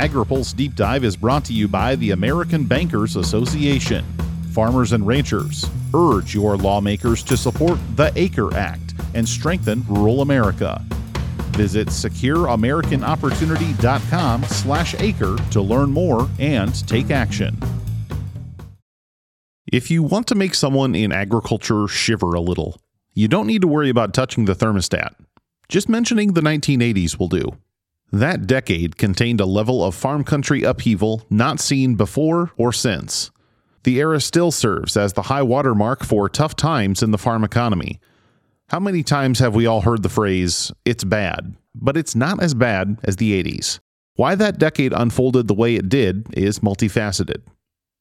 AgriPulse Deep Dive is brought to you by the American Bankers Association. Farmers and ranchers, urge your lawmakers to support the ACRE Act and strengthen rural America. Visit secureamericanopportunity.com slash acre to learn more and take action. If you want to make someone in agriculture shiver a little, you don't need to worry about touching the thermostat. Just mentioning the 1980s will do. That decade contained a level of farm country upheaval not seen before or since. The era still serves as the high water mark for tough times in the farm economy. How many times have we all heard the phrase, it's bad, but it's not as bad as the 80s? Why that decade unfolded the way it did is multifaceted.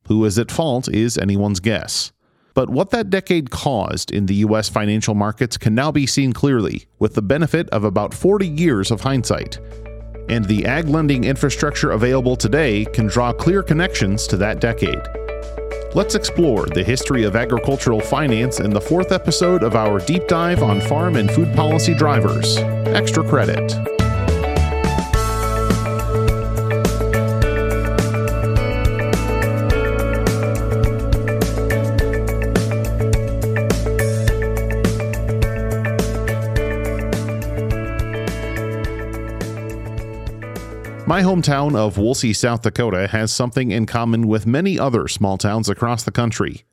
Who is at fault is anyone's guess. But what that decade caused in the U.S. financial markets can now be seen clearly, with the benefit of about 40 years of hindsight and the ag lending infrastructure available today can draw clear connections to that decade. Let's explore the history of agricultural finance in the fourth episode of our deep dive on farm and food policy drivers. Extra credit. My hometown of Wolsey, South Dakota has something in common with many other small towns across the country.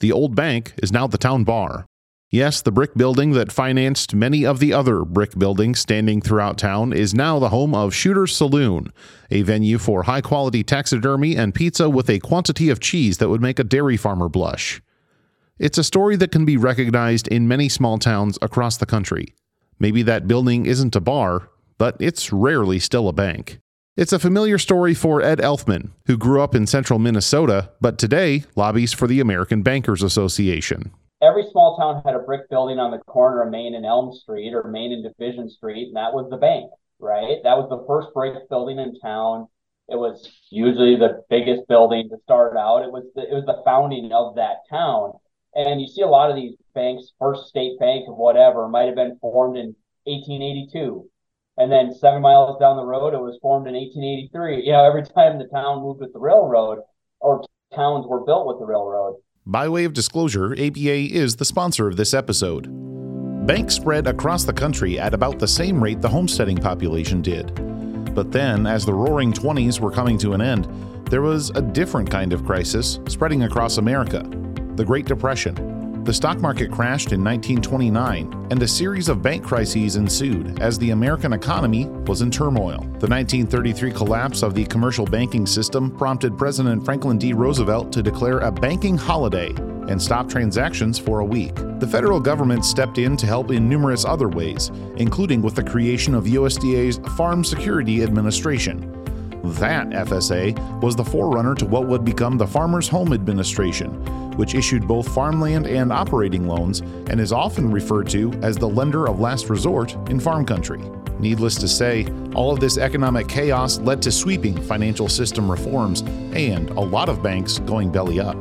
The old bank is now the town bar. Yes, the brick building that financed many of the other brick buildings standing throughout town is now the home of Shooter's Saloon, a venue for high quality taxidermy and pizza with a quantity of cheese that would make a dairy farmer blush. It's a story that can be recognized in many small towns across the country. Maybe that building isn't a bar, but it's rarely still a bank. It's a familiar story for Ed Elfman, who grew up in central Minnesota, but today lobbies for the American Bankers Association. Every small town had a brick building on the corner of Main and Elm Street or Main and Division Street, and that was the bank, right? That was the first brick building in town. It was usually the biggest building to start out. It was the, it was the founding of that town. And you see a lot of these banks, First State Bank of whatever, might have been formed in 1882 and then seven miles down the road, it was formed in 1883. You know, every time the town moved with the railroad, or towns were built with the railroad. By way of disclosure, ABA is the sponsor of this episode. Banks spread across the country at about the same rate the homesteading population did. But then, as the roaring 20s were coming to an end, there was a different kind of crisis spreading across America the Great Depression. The stock market crashed in 1929, and a series of bank crises ensued as the American economy was in turmoil. The 1933 collapse of the commercial banking system prompted President Franklin D. Roosevelt to declare a banking holiday and stop transactions for a week. The federal government stepped in to help in numerous other ways, including with the creation of USDA's Farm Security Administration. That FSA was the forerunner to what would become the Farmers Home Administration, which issued both farmland and operating loans and is often referred to as the lender of last resort in farm country. Needless to say, all of this economic chaos led to sweeping financial system reforms and a lot of banks going belly up.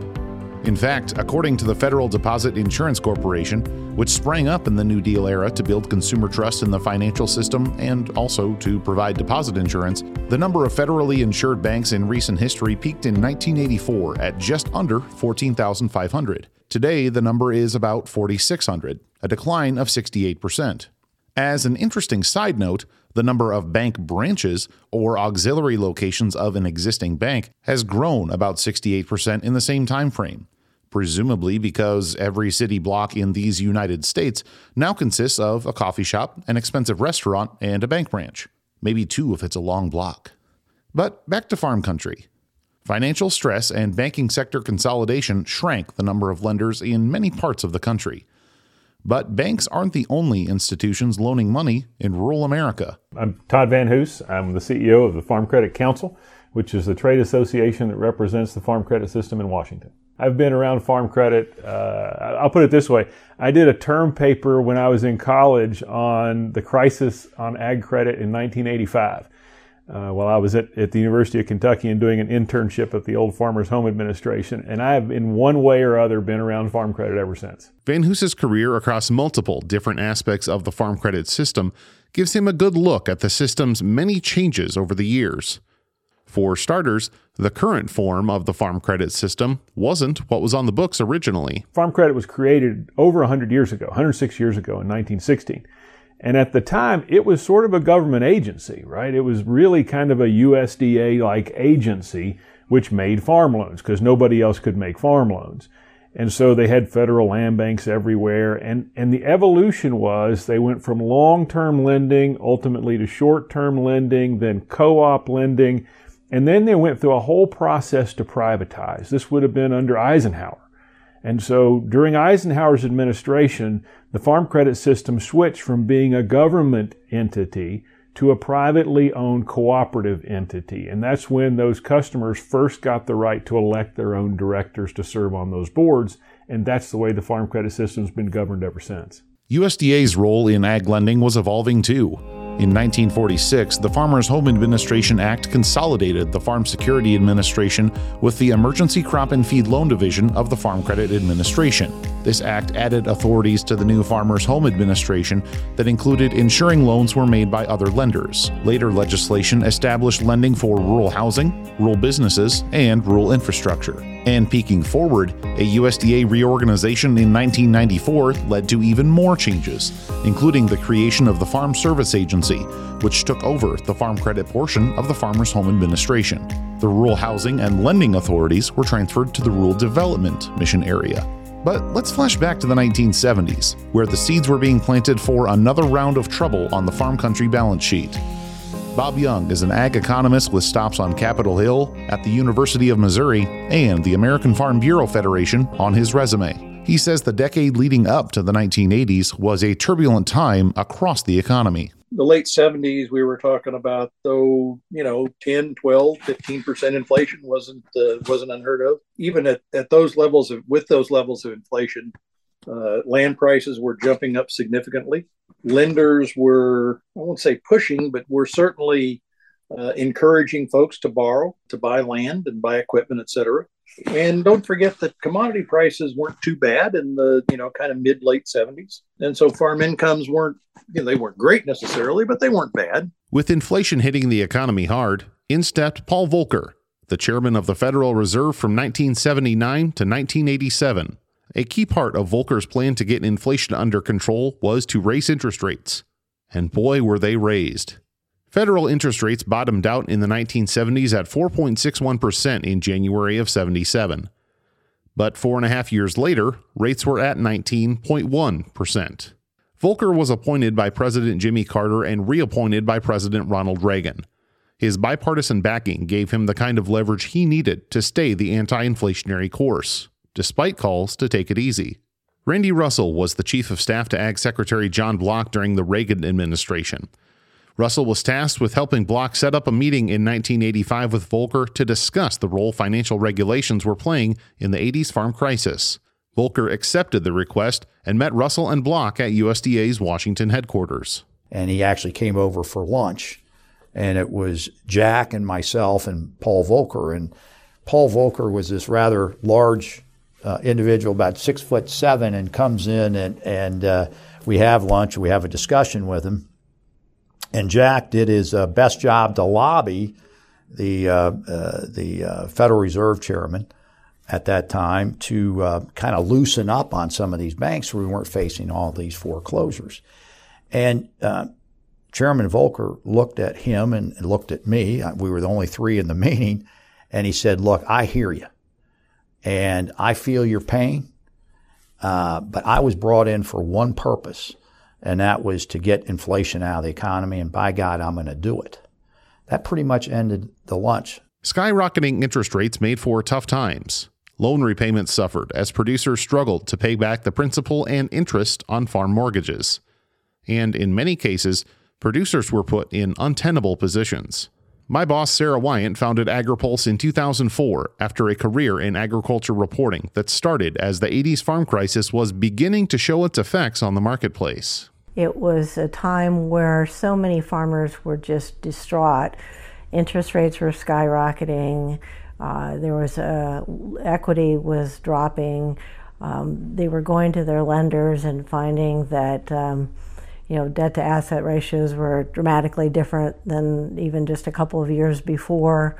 In fact, according to the Federal Deposit Insurance Corporation, which sprang up in the New Deal era to build consumer trust in the financial system and also to provide deposit insurance, the number of federally insured banks in recent history peaked in 1984 at just under 14,500. Today, the number is about 4,600, a decline of 68%. As an interesting side note, the number of bank branches or auxiliary locations of an existing bank has grown about 68% in the same time frame presumably because every city block in these United States now consists of a coffee shop, an expensive restaurant, and a bank branch. Maybe two if it's a long block. But back to farm country. Financial stress and banking sector consolidation shrank the number of lenders in many parts of the country. But banks aren't the only institutions loaning money in rural America. I'm Todd Van Hoose. I'm the CEO of the Farm Credit Council, which is the trade association that represents the farm credit system in Washington. I've been around farm credit. Uh, I'll put it this way. I did a term paper when I was in college on the crisis on ag credit in 1985. Uh, while I was at, at the University of Kentucky and doing an internship at the old Farmers Home Administration. And I have, in one way or other, been around farm credit ever since. Van Hoose's career across multiple different aspects of the farm credit system gives him a good look at the system's many changes over the years. For starters, the current form of the farm credit system wasn't what was on the books originally. Farm credit was created over 100 years ago, 106 years ago in 1916. And at the time, it was sort of a government agency, right? It was really kind of a USDA like agency which made farm loans because nobody else could make farm loans. And so they had federal land banks everywhere. And, and the evolution was they went from long term lending ultimately to short term lending, then co op lending. And then they went through a whole process to privatize. This would have been under Eisenhower. And so during Eisenhower's administration, the farm credit system switched from being a government entity to a privately owned cooperative entity. And that's when those customers first got the right to elect their own directors to serve on those boards. And that's the way the farm credit system's been governed ever since. USDA's role in ag lending was evolving too. In 1946, the Farmers Home Administration Act consolidated the Farm Security Administration with the Emergency Crop and Feed Loan Division of the Farm Credit Administration. This act added authorities to the new Farmers Home Administration that included ensuring loans were made by other lenders. Later legislation established lending for rural housing, rural businesses, and rural infrastructure. And peeking forward, a USDA reorganization in 1994 led to even more changes, including the creation of the Farm Service Agency, which took over the farm credit portion of the Farmers Home Administration. The rural housing and lending authorities were transferred to the Rural Development Mission Area. But let's flash back to the 1970s, where the seeds were being planted for another round of trouble on the farm country balance sheet. Bob Young is an ag economist with stops on Capitol Hill, at the University of Missouri, and the American Farm Bureau Federation on his resume. He says the decade leading up to the 1980s was a turbulent time across the economy. The late 70s, we were talking about, though, you know, 10, 12, 15% inflation wasn't uh, wasn't unheard of. Even at, at those levels of, with those levels of inflation, uh, land prices were jumping up significantly lenders were, I won't say pushing, but were certainly uh, encouraging folks to borrow, to buy land and buy equipment, et cetera. And don't forget that commodity prices weren't too bad in the you know kind of mid late 70s, and so farm incomes weren't you know they weren't great necessarily, but they weren't bad. With inflation hitting the economy hard, in stepped Paul Volcker, the chairman of the Federal Reserve from 1979 to 1987. A key part of Volcker's plan to get inflation under control was to raise interest rates. And boy, were they raised. Federal interest rates bottomed out in the 1970s at 4.61% in January of 77. But four and a half years later, rates were at 19.1%. Volcker was appointed by President Jimmy Carter and reappointed by President Ronald Reagan. His bipartisan backing gave him the kind of leverage he needed to stay the anti inflationary course despite calls to take it easy. Randy Russell was the chief of staff to Ag Secretary John Block during the Reagan administration. Russell was tasked with helping Block set up a meeting in 1985 with Volcker to discuss the role financial regulations were playing in the 80s farm crisis. Volcker accepted the request and met Russell and Block at USDA's Washington headquarters. And he actually came over for lunch, and it was Jack and myself and Paul Volcker. And Paul Volcker was this rather large uh, individual about six foot seven and comes in and and uh, we have lunch. We have a discussion with him, and Jack did his uh, best job to lobby the uh, uh, the uh, Federal Reserve chairman at that time to kind of loosen up on some of these banks so we weren't facing all these foreclosures. And Chairman Volcker looked at him and looked at me. We were the only three in the meeting, and he said, "Look, I hear you." And I feel your pain. Uh, but I was brought in for one purpose, and that was to get inflation out of the economy. And by God, I'm going to do it. That pretty much ended the lunch. Skyrocketing interest rates made for tough times. Loan repayments suffered as producers struggled to pay back the principal and interest on farm mortgages. And in many cases, producers were put in untenable positions. My boss, Sara Wyant, founded AgriPulse in 2004 after a career in agriculture reporting that started as the 80s farm crisis was beginning to show its effects on the marketplace. It was a time where so many farmers were just distraught. Interest rates were skyrocketing. Uh, there was equity was dropping. Um, they were going to their lenders and finding that um, you know, debt to asset ratios were dramatically different than even just a couple of years before.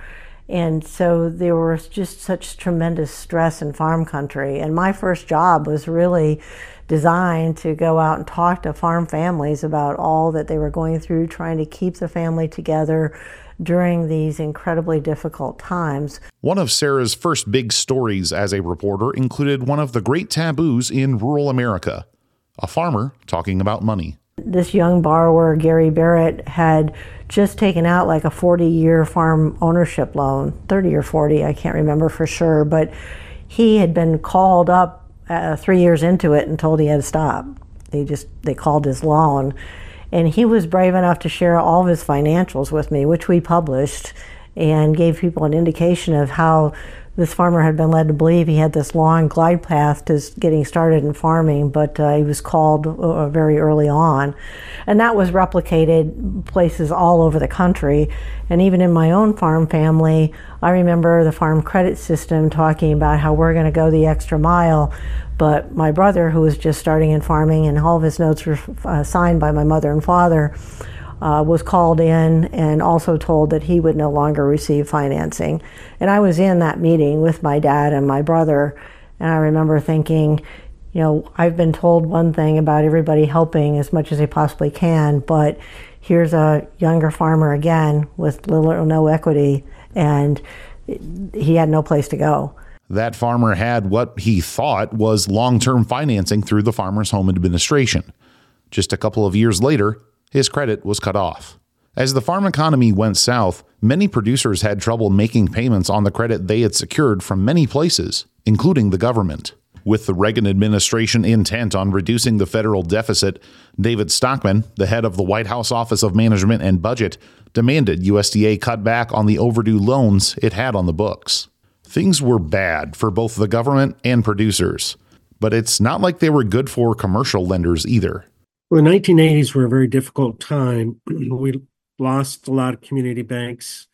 And so there was just such tremendous stress in farm country. And my first job was really designed to go out and talk to farm families about all that they were going through, trying to keep the family together during these incredibly difficult times. One of Sara's first big stories as a reporter included one of the great taboos in rural America a farmer talking about money. This young borrower, Gary Barrett, had just taken out like a 40 year farm ownership loan, 30 or 40, I can't remember for sure, but he had been called up uh, three years into it and told he had to stop. They just, they called his loan. And he was brave enough to share all of his financials with me, which we published and gave people an indication of how this farmer had been led to believe he had this long glide path to getting started in farming, but uh, he was called uh, very early on. And that was replicated places all over the country. And even in my own farm family, I remember the farm credit system talking about how we're going to go the extra mile. But my brother, who was just starting in farming, and all of his notes were uh, signed by my mother and father, uh, was called in and also told that he would no longer receive financing. And I was in that meeting with my dad and my brother, and I remember thinking, you know, I've been told one thing about everybody helping as much as they possibly can, but here's a younger farmer again with little or no equity, and he had no place to go. That farmer had what he thought was long term financing through the Farmers Home Administration. Just a couple of years later, his credit was cut off. As the farm economy went south, many producers had trouble making payments on the credit they had secured from many places, including the government. With the Reagan administration intent on reducing the federal deficit, David Stockman, the head of the White House Office of Management and Budget, demanded USDA cut back on the overdue loans it had on the books. Things were bad for both the government and producers, but it's not like they were good for commercial lenders either. Well, the 1980s were a very difficult time. we lost a lot of community banks.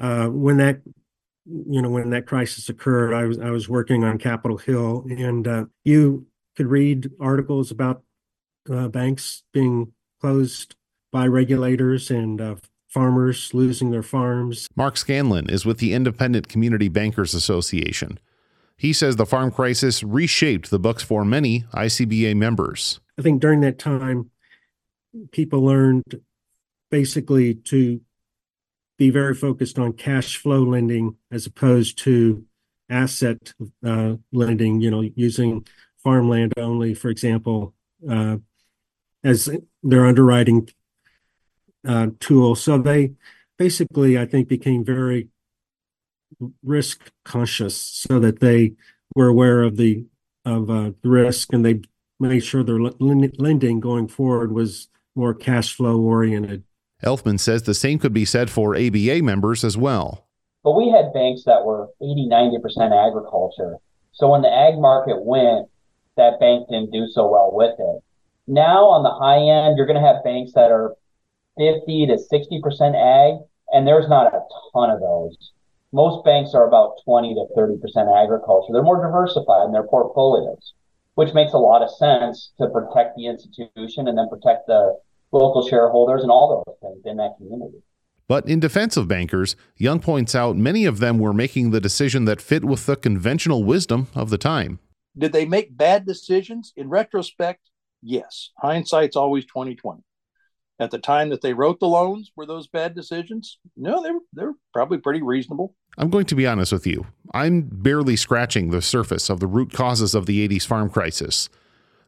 Uh, when that, you know, when that crisis occurred, I was I was working on Capitol Hill, and uh, you could read articles about uh, banks being closed by regulators and uh, farmers losing their farms. Mark Scanlon is with the Independent Community Bankers Association. He says the farm crisis reshaped the books for many ICBA members. I think during that time, people learned basically to be very focused on cash flow lending as opposed to asset uh, lending, you know, using farmland only, for example, uh, as their underwriting uh, tool. So they basically, I think, became very risk conscious so that they were aware of the of uh, the risk and they made sure their lending going forward was more cash flow oriented. Elfman says the same could be said for ABA members as well. But we had banks that were 80, 90% agriculture. So when the ag market went, that bank didn't do so well with it. Now on the high end, you're going to have banks that are 50 to 60% ag, and there's not a ton of those most banks are about 20 to 30% agriculture. They're more diversified in their portfolios, which makes a lot of sense to protect the institution and then protect the local shareholders and all those things in that community. But in defense of bankers, Young points out many of them were making the decision that fit with the conventional wisdom of the time. Did they make bad decisions? In retrospect, yes. Hindsight's always 2020 at the time that they wrote the loans were those bad decisions? No they were, they're probably pretty reasonable. I'm going to be honest with you. I'm barely scratching the surface of the root causes of the 80s farm crisis.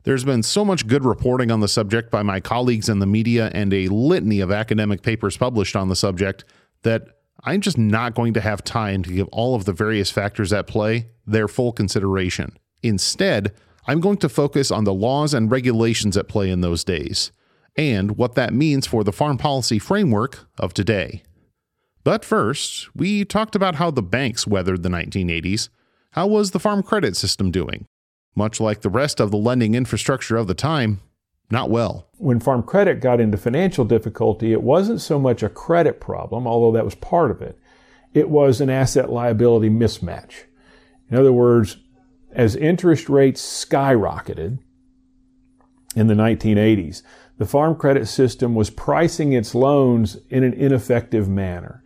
There's been so much good reporting on the subject by my colleagues in the media and a litany of academic papers published on the subject that i'm just not going to have time to give all of the various factors at play their full consideration. Instead i'm going to focus on the laws and regulations at play in those days and what that means for the farm policy framework of today. But first, we talked about how the banks weathered the 1980s. How was the farm credit system doing? Much like the rest of the lending infrastructure of the time, not well. When farm credit got into financial difficulty, it wasn't so much a credit problem, although that was part of it. It was an asset liability mismatch. In other words, as interest rates skyrocketed, in the 1980s, the farm credit system was pricing its loans in an ineffective manner.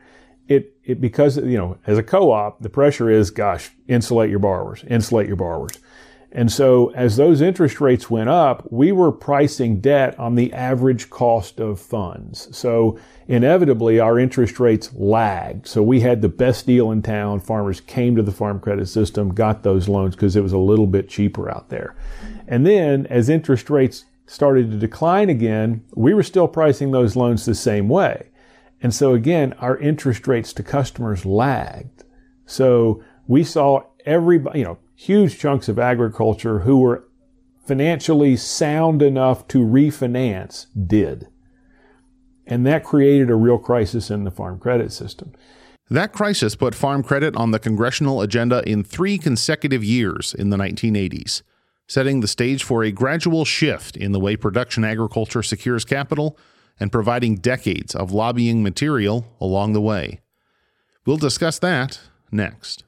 It, it because you know as a co-op the pressure is gosh insulate your borrowers insulate your borrowers and so as those interest rates went up, we were pricing debt on the average cost of funds. So inevitably our interest rates lagged. So we had the best deal in town. Farmers came to the farm credit system, got those loans because it was a little bit cheaper out there. And then as interest rates started to decline again, we were still pricing those loans the same way. And so again, our interest rates to customers lagged. So we saw everybody, you know, huge chunks of agriculture who were financially sound enough to refinance did. And that created a real crisis in the farm credit system. That crisis put farm credit on the congressional agenda in three consecutive years in the 1980s, setting the stage for a gradual shift in the way production agriculture secures capital and providing decades of lobbying material along the way. We'll discuss that next.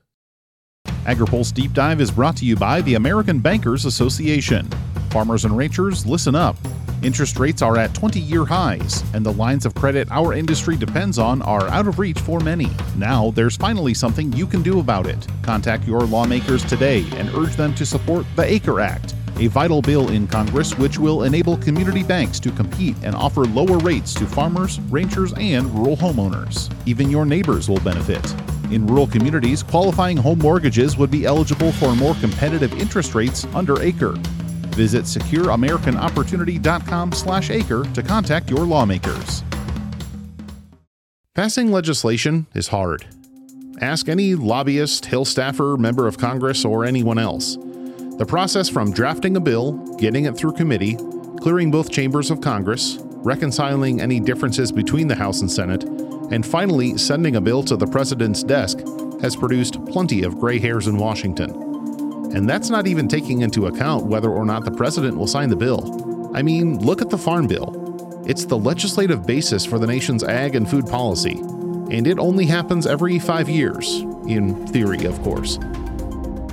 AgriPulse Deep Dive is brought to you by the American Bankers Association. Farmers and ranchers, listen up. Interest rates are at 20 year highs, and the lines of credit our industry depends on are out of reach for many. Now, there's finally something you can do about it. Contact your lawmakers today and urge them to support the ACRE Act, a vital bill in Congress which will enable community banks to compete and offer lower rates to farmers, ranchers, and rural homeowners. Even your neighbors will benefit. In rural communities, qualifying home mortgages would be eligible for more competitive interest rates under ACRE. Visit secureamericanopportunity.com/acre to contact your lawmakers. Passing legislation is hard. Ask any lobbyist, Hill staffer, member of Congress, or anyone else. The process from drafting a bill, getting it through committee, clearing both chambers of Congress, reconciling any differences between the House and Senate, and finally sending a bill to the president's desk has produced plenty of gray hairs in Washington. And that's not even taking into account whether or not the president will sign the bill. I mean, look at the Farm Bill. It's the legislative basis for the nation's ag and food policy, and it only happens every five years, in theory, of course.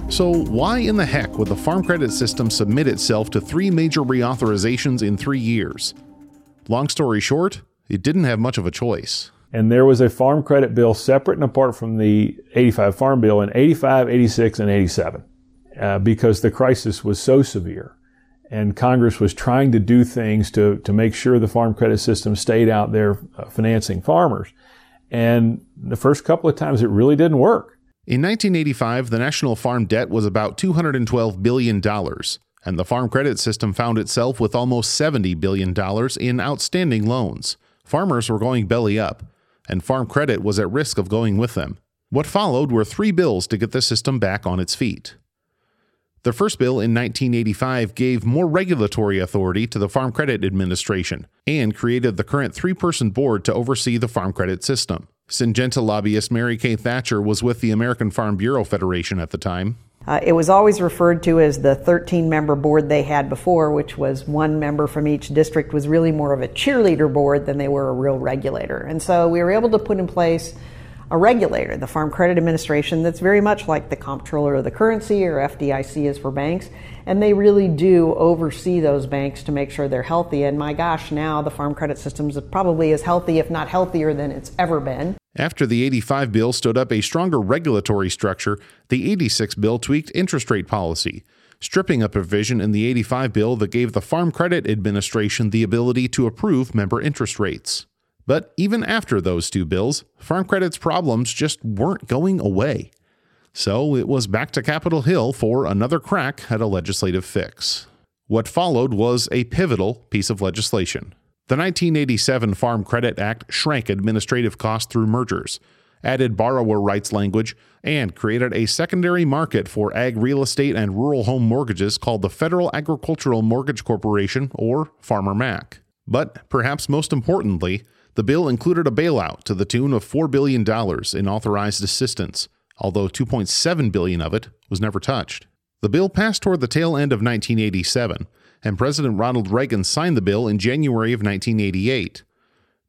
So, why in the heck would the Farm Credit System submit itself to three major reauthorizations in three years? Long story short, it didn't have much of a choice. And there was a farm credit bill separate and apart from the 85 Farm Bill in 85, 86, and 87 uh, because the crisis was so severe. And Congress was trying to do things to, to make sure the farm credit system stayed out there uh, financing farmers. And the first couple of times it really didn't work. In 1985, the national farm debt was about $212 billion, and the farm credit system found itself with almost $70 billion in outstanding loans. Farmers were going belly up, and farm credit was at risk of going with them. What followed were three bills to get the system back on its feet. The first bill in 1985 gave more regulatory authority to the Farm Credit Administration and created the current three person board to oversee the farm credit system. Syngenta lobbyist Mary Kay Thatcher was with the American Farm Bureau Federation at the time. Uh, it was always referred to as the 13 member board they had before, which was one member from each district, was really more of a cheerleader board than they were a real regulator. And so we were able to put in place a regulator, the Farm Credit Administration, that's very much like the Comptroller of the Currency or FDIC is for banks. And they really do oversee those banks to make sure they're healthy. And my gosh, now the farm credit system is probably as healthy, if not healthier, than it's ever been. After the 85 bill stood up a stronger regulatory structure, the 86 bill tweaked interest rate policy, stripping a provision in the 85 bill that gave the Farm Credit Administration the ability to approve member interest rates. But even after those two bills, Farm Credit's problems just weren't going away. So it was back to Capitol Hill for another crack at a legislative fix. What followed was a pivotal piece of legislation. The 1987 Farm Credit Act shrank administrative costs through mergers, added borrower rights language, and created a secondary market for ag real estate and rural home mortgages called the Federal Agricultural Mortgage Corporation, or Farmer Mac. But perhaps most importantly, the bill included a bailout to the tune of $4 billion in authorized assistance, although 2.7 billion of it was never touched. The bill passed toward the tail end of 1987, and President Ronald Reagan signed the bill in January of 1988.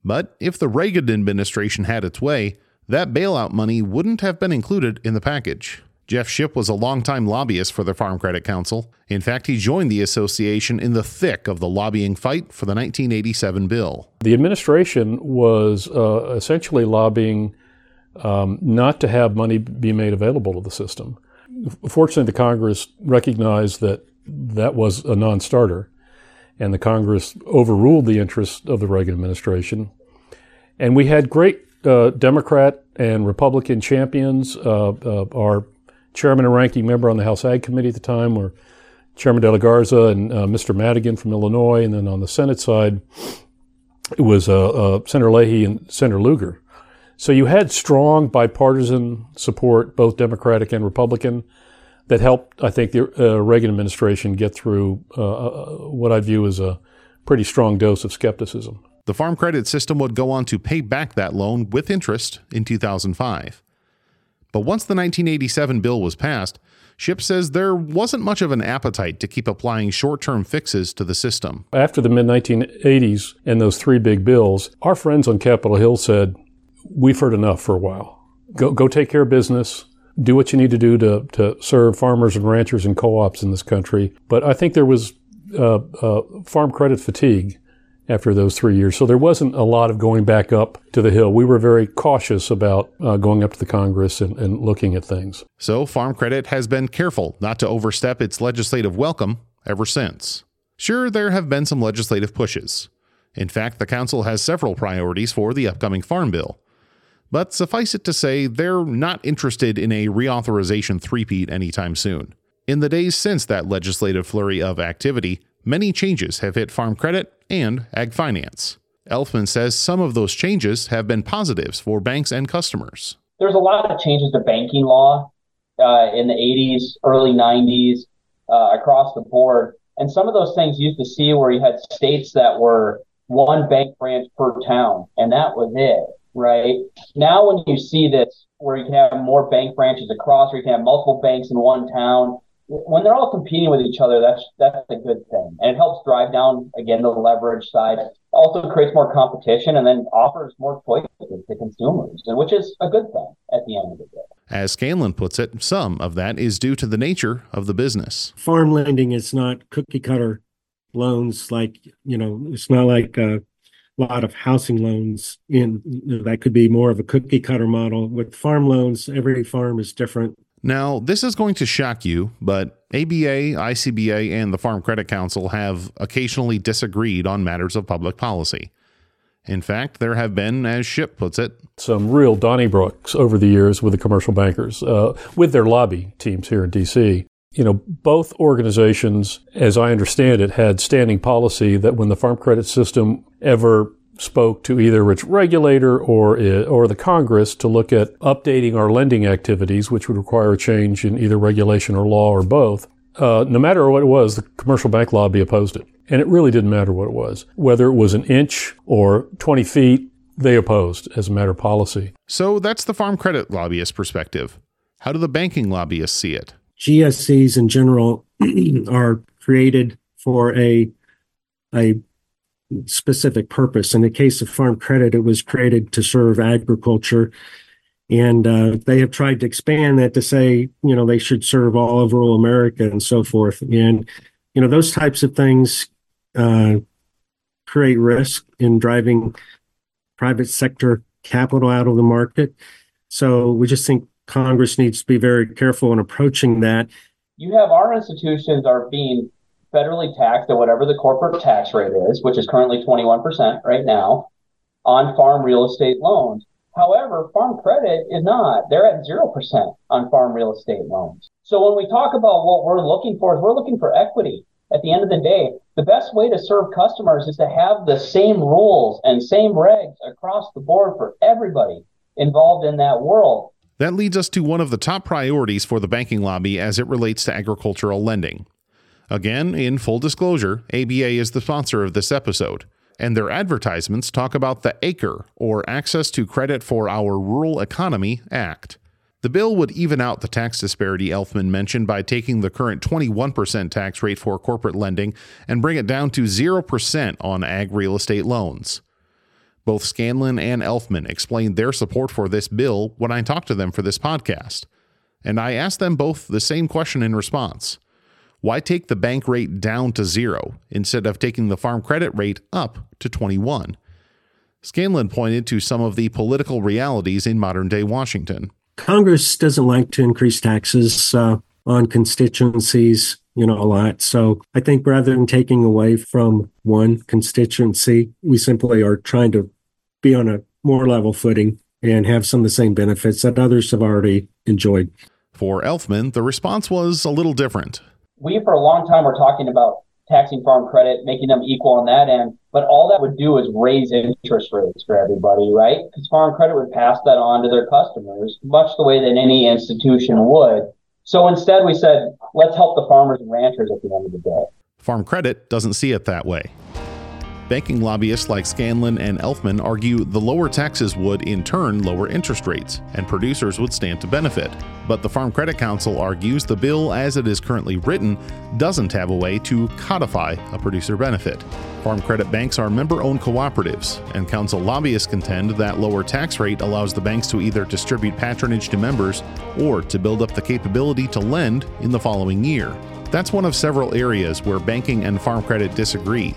But if the Reagan administration had its way, that bailout money wouldn't have been included in the package. Jeff Shipp was a longtime lobbyist for the Farm Credit Council. In fact, he joined the association in the thick of the lobbying fight for the 1987 bill. The administration was uh, essentially lobbying um, not to have money be made available to the system. Fortunately, the Congress recognized that that was a non starter, and the Congress overruled the interests of the Reagan administration. And we had great uh, Democrat and Republican champions. Uh, uh our chairman and ranking member on the House Ag Committee at the time were Chairman De La Garza and uh, Mr. Madigan from Illinois. And then on the Senate side, it was uh, Senator Leahy and Senator Lugar. So you had strong bipartisan support, both Democratic and Republican, that helped, I think, the uh, Reagan administration get through uh, uh, what I view as a pretty strong dose of skepticism. The Farm Credit System would go on to pay back that loan with interest in 2005. But once the 1987 bill was passed, Shipp says there wasn't much of an appetite to keep applying short term fixes to the system. After the mid 1980s and those three big bills, our friends on Capitol Hill said, we've heard enough for a while. Go, go take care of business. Do what you need to do to, to serve farmers and ranchers and co-ops in this country. But I think there was uh, uh, farm credit fatigue after those three years. So there wasn't a lot of going back up to the hill. We were very cautious about uh, going up to the Congress and, and looking at things. So Farm Credit has been careful not to overstep its legislative welcome ever since. Sure, there have been some legislative pushes. In fact, the Council has several priorities for the upcoming Farm Bill. But suffice it to say, they're not interested in a reauthorization threepeat anytime soon. In the days since that legislative flurry of activity, many changes have hit farm credit and ag finance. Elfman says some of those changes have been positives for banks and customers. There's a lot of changes to banking law uh, in the 80s, early 90s, uh, across the board. And some of those things used to see where you had states that were one bank branch per town, and that was it right? Now, when you see this, where you can have more bank branches across, or you can have multiple banks in one town, when they're all competing with each other, that's that's a good thing, and it helps drive down again the leverage side. Also creates more competition, and then offers more choices to consumers, which is a good thing at the end of the day. As Scanlon puts it, some of that is due to the nature of the business. Farm lending is not cookie cutter loans like you know it's not like uh, lot of housing loans in that could be more of a cookie cutter model with farm loans every farm is different now this is going to shock you but aba icba and the farm credit council have occasionally disagreed on matters of public policy. In fact there have been as Shipp puts it some real donnybrooks over the years with the commercial bankers uh, with their lobby teams here in dc you know, both organizations, as I understand it, had standing policy that when the farm credit system ever spoke to either its regulator or it, or the Congress to look at updating our lending activities, which would require a change in either regulation or law or both. Uh, no matter what it was, the commercial bank lobby opposed it, and it really didn't matter what it was, whether it was an inch or 20 feet. They opposed as a matter of policy. So that's the farm credit lobbyist perspective. How do the banking lobbyists see it? GSEs in general are created for a a specific purpose. In the case of farm credit, it was created to serve agriculture. And uh, they have tried to expand that to say, you know, they should serve all of rural America and so forth. And, you know, those types of things uh, create risk in driving private sector capital out of the market. So we just think Congress needs to be very careful in approaching that. You have our institutions are being federally taxed at whatever the corporate tax rate is, which is currently 21% right now, on farm real estate loans. However, farm credit is not. They're at 0% on farm real estate loans. So when we talk about what we're looking for, is we're looking for equity. At the end of the day, the best way to serve customers is to have the same rules and same regs across the board for everybody involved in that world. That leads us to one of the top priorities for the banking lobby as it relates to agricultural lending. Again, in full disclosure, ABA is the sponsor of this episode, and their advertisements talk about the ACRE, or Access to Credit for Our Rural Economy Act. The bill would even out the tax disparity Elfman mentioned by taking the current 21% tax rate for corporate lending and bring it down to 0% on ag real estate loans. Both Scanlon and Elfman explained their support for this bill when I talked to them for this podcast. and I asked them both the same question in response. Why take the bank rate down to zero instead of taking the farm credit rate up to 21? Scanlon pointed to some of the political realities in modern day Washington. Congress doesn't like to increase taxes uh, on constituencies, you know, a lot. So I think rather than taking away from one constituency, we simply are trying to be on a more level footing and have some of the same benefits that others have already enjoyed. For Elfman, the response was a little different. We, for a long time, were talking about taxing farm credit, making them equal on that end. But all that would do is raise interest rates for everybody, right? Because farm credit would pass that on to their customers, much the way that any institution would. So instead, we said, let's help the farmers and ranchers at the end of the day. Farm credit doesn't see it that way. Banking lobbyists like Scanlon and Elfman argue the lower taxes would, in turn, lower interest rates, and producers would stand to benefit. But the Farm Credit Council argues the bill, as it is currently written, doesn't have a way to codify a producer benefit. Farm credit banks are member owned cooperatives, and council lobbyists contend that lower tax rate allows the banks to either distribute patronage to members or to build up the capability to lend in the following year. That's one of several areas where banking and farm credit disagree.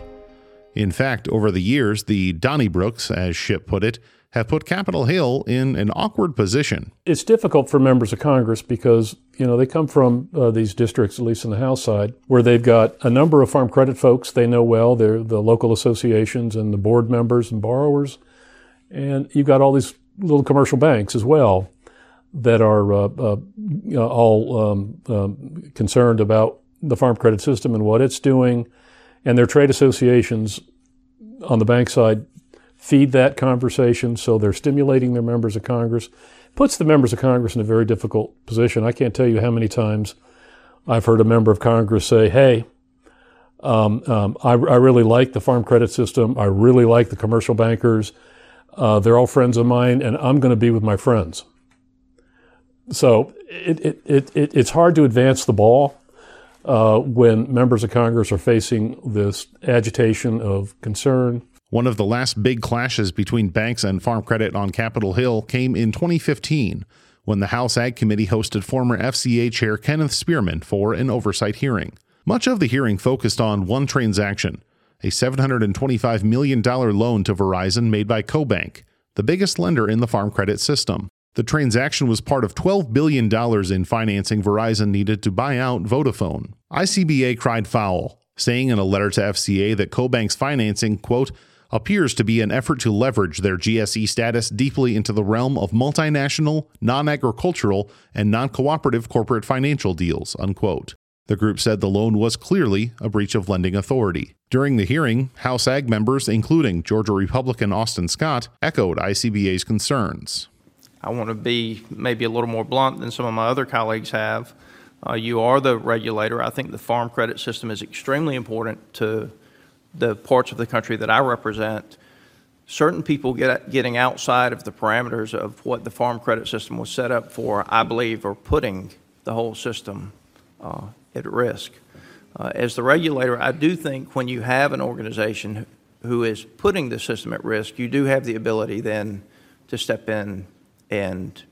In fact, over the years, the Donnybrooks, as Shipp put it, have put Capitol Hill in an awkward position. It's difficult for members of Congress because, you know, they come from uh, these districts, at least on the House side, where they've got a number of farm credit folks they know well. They're the local associations and the board members and borrowers. And you've got all these little commercial banks as well that are uh, uh, all um, um, concerned about the farm credit system and what it's doing and their trade associations on the bank side feed that conversation, so they're stimulating their members of Congress. Puts the members of Congress in a very difficult position. I can't tell you how many times I've heard a member of Congress say, "Hey, um, um, I, I, really like the farm credit system. I really like the commercial bankers. Uh, they're all friends of mine, and I'm going to be with my friends." So it, it, it, it, it's hard to advance the ball uh, when members of Congress are facing this agitation of concern. One of the last big clashes between banks and farm credit on Capitol Hill came in 2015 when the House Ag Committee hosted former FCA Chair Kenneth Spearman for an oversight hearing. Much of the hearing focused on one transaction a $725 million loan to Verizon made by CoBank, the biggest lender in the farm credit system. The transaction was part of $12 billion in financing Verizon needed to buy out Vodafone. ICBA cried foul, saying in a letter to FCA that CoBank's financing, quote, appears to be an effort to leverage their GSE status deeply into the realm of multinational, non agricultural, and non cooperative corporate financial deals, unquote. The group said the loan was clearly a breach of lending authority. During the hearing, House Ag members, including Georgia Republican Austin Scott, echoed ICBA's concerns. I want to be maybe a little more blunt than some of my other colleagues have. Uh, you are the regulator. I think the farm credit system is extremely important to the parts of the country that I represent. Certain people get, getting outside of the parameters of what the farm credit system was set up for, I believe, are putting the whole system uh, at risk. Uh, as the regulator, I do think when you have an organization who is putting the system at risk, you do have the ability then to step in and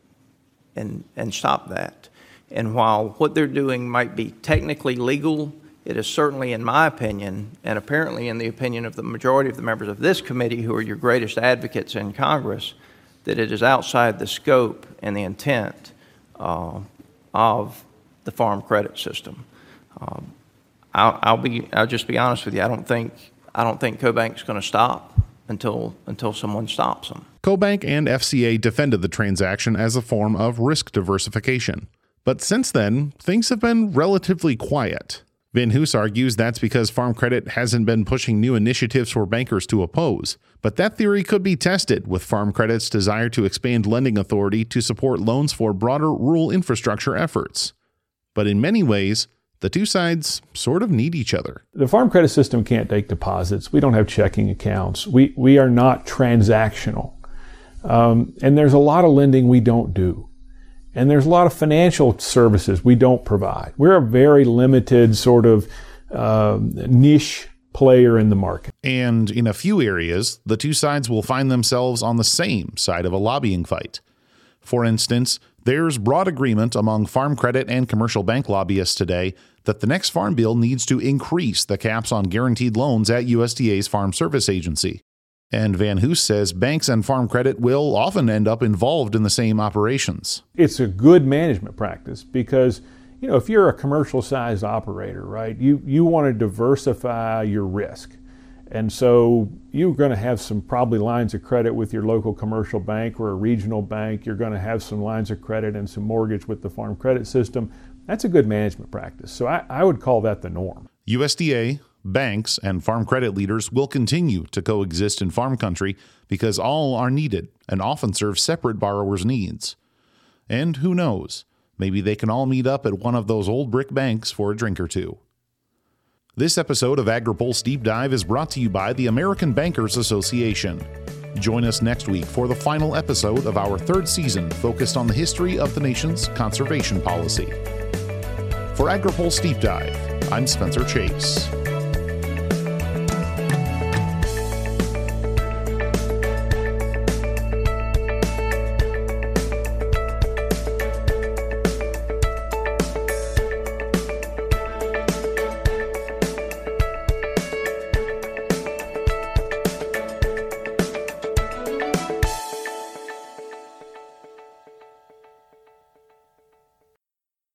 and and stop that. And while what they're doing might be technically legal, it is certainly, in my opinion, and apparently in the opinion of the majority of the members of this committee, who are your greatest advocates in Congress, that it is outside the scope and the intent uh, of the farm credit system. Um, I'll, I'll, be, I'll just be honest with you. I don't think, I don't think CoBank's going to stop until until someone stops them. CoBank and FCA defended the transaction as a form of risk diversification. But since then, things have been relatively quiet. Van Hoose argues that's because Farm Credit hasn't been pushing new initiatives for bankers to oppose. But that theory could be tested with Farm Credit's desire to expand lending authority to support loans for broader rural infrastructure efforts. But in many ways, the two sides sort of need each other. The farm credit system can't take deposits. We don't have checking accounts. We, we are not transactional. Um, and there's a lot of lending we don't do. And there's a lot of financial services we don't provide. We're a very limited sort of uh, niche player in the market. And in a few areas, the two sides will find themselves on the same side of a lobbying fight. For instance, There's broad agreement among farm credit and commercial bank lobbyists today that the next farm bill needs to increase the caps on guaranteed loans at USDA's Farm Service Agency. And Van Hoose says banks and farm credit will often end up involved in the same operations. It's a good management practice because you know if you're a commercial sized operator, right, you, you want to diversify your risk. And so you're going to have some probably lines of credit with your local commercial bank or a regional bank. You're going to have some lines of credit and some mortgage with the farm credit system. That's a good management practice. So I, I would call that the norm. USDA, banks, and farm credit leaders will continue to coexist in farm country because all are needed and often serve separate borrowers' needs. And who knows, maybe they can all meet up at one of those old brick banks for a drink or two. This episode of AgriPulse Deep Dive is brought to you by the American Bankers Association. Join us next week for the final episode of our third season focused on the history of the nation's conservation policy. For AgriPulse Deep Dive, I'm Spencer Chase.